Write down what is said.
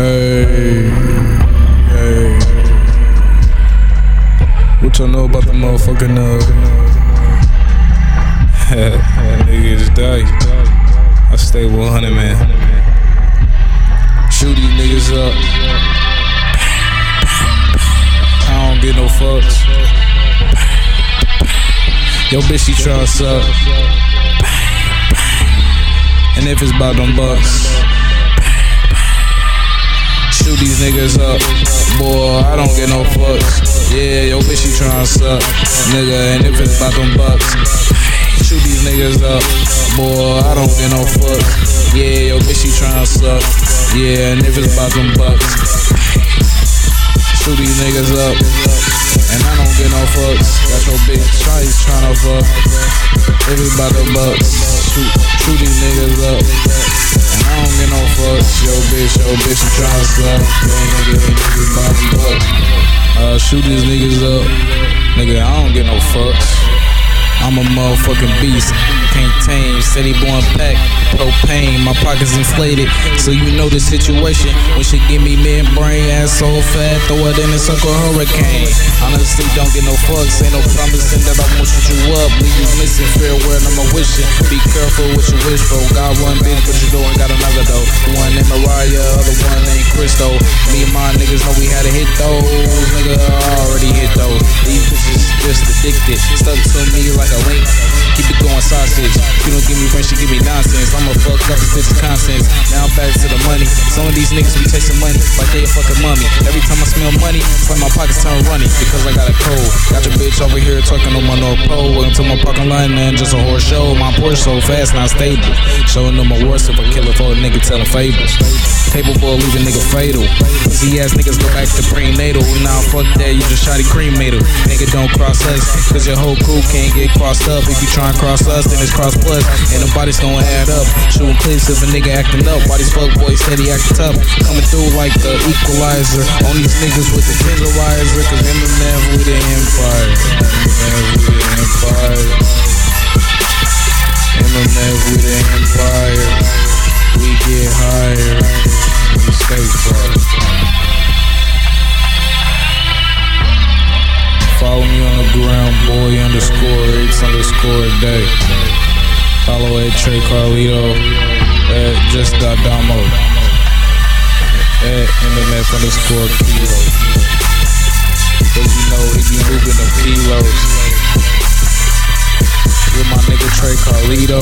Hey, hey. What y'all know about the motherfucking uh? niggas die. I stay 100 man. Shoot these niggas up. I don't get no fucks. Yo, bitch, she tryna suck. And if it's about them bucks, shoot these niggas up. Boy, I don't get no fucks. Yeah, yo, bitch, she tryna suck. Nigga, and if it's about them bucks, shoot these niggas up. Boy, I don't get no fucks. Yeah, yo, bitch, she tryna suck. Yeah, and if it's about them bucks, shoot these niggas up. And I don't get no fucks. Got your bitch trying tryna fuck. If it's about them bucks, shoot, shoot these niggas up. And I don't get no fucks. Yo bitch, yo bitch, you tryna suck. Yo nigga, niggas about the bucks. Uh, shoot these niggas up. Nigga, I don't get no fucks. I'm a motherfucking beast, can't tame. Steady born pack, propane. My pockets inflated, so you know the situation. When she give me mid brain, so fat, throw it in a circle hurricane. Honestly, don't get no fucks, ain't no promising that I won't shoot you up. Leave you missing, farewell, no more wishing. Be careful what you wish for. Got one bitch, but you doing got another though. One named Mariah, other one named Christo. Me and my niggas know we had a hit those. Addicted, stuck to me like a link. Keep it going sausage. You don't give me rent, you give me nonsense. I'ma fuck up this bitch's conscience. Now I'm back to the money. Some of these niggas be chasing money like they a fucking mummy. Every time I smell money, it's like my pockets turn runny because I got a cold. Got your bitch over here talking on my North Pole. Welcome to my parking line, man. Just a horse show. My Porsche so fast, not stable. Showing them my worst if I for a nigga telling fables. Capable of leaving nigga fatal. Pussy ass niggas go back to prenatal. Nah, fuck that, you just shotty cremated. Nigga don't cross us, cause your whole crew can't get crossed up. If you try and cross us, then it's cross plus. And nobody's gonna add up. Shooting clips if a nigga acting up. Why these fuck boys steady acting tough? Coming through like the equalizer. On these niggas with the tenderizer. Cause Eminem with the day. Follow at Trey Carlito at just Damo at eh, internet underscore kilo. Cause you know he be moving them kilos. With my nigga Trey Carlito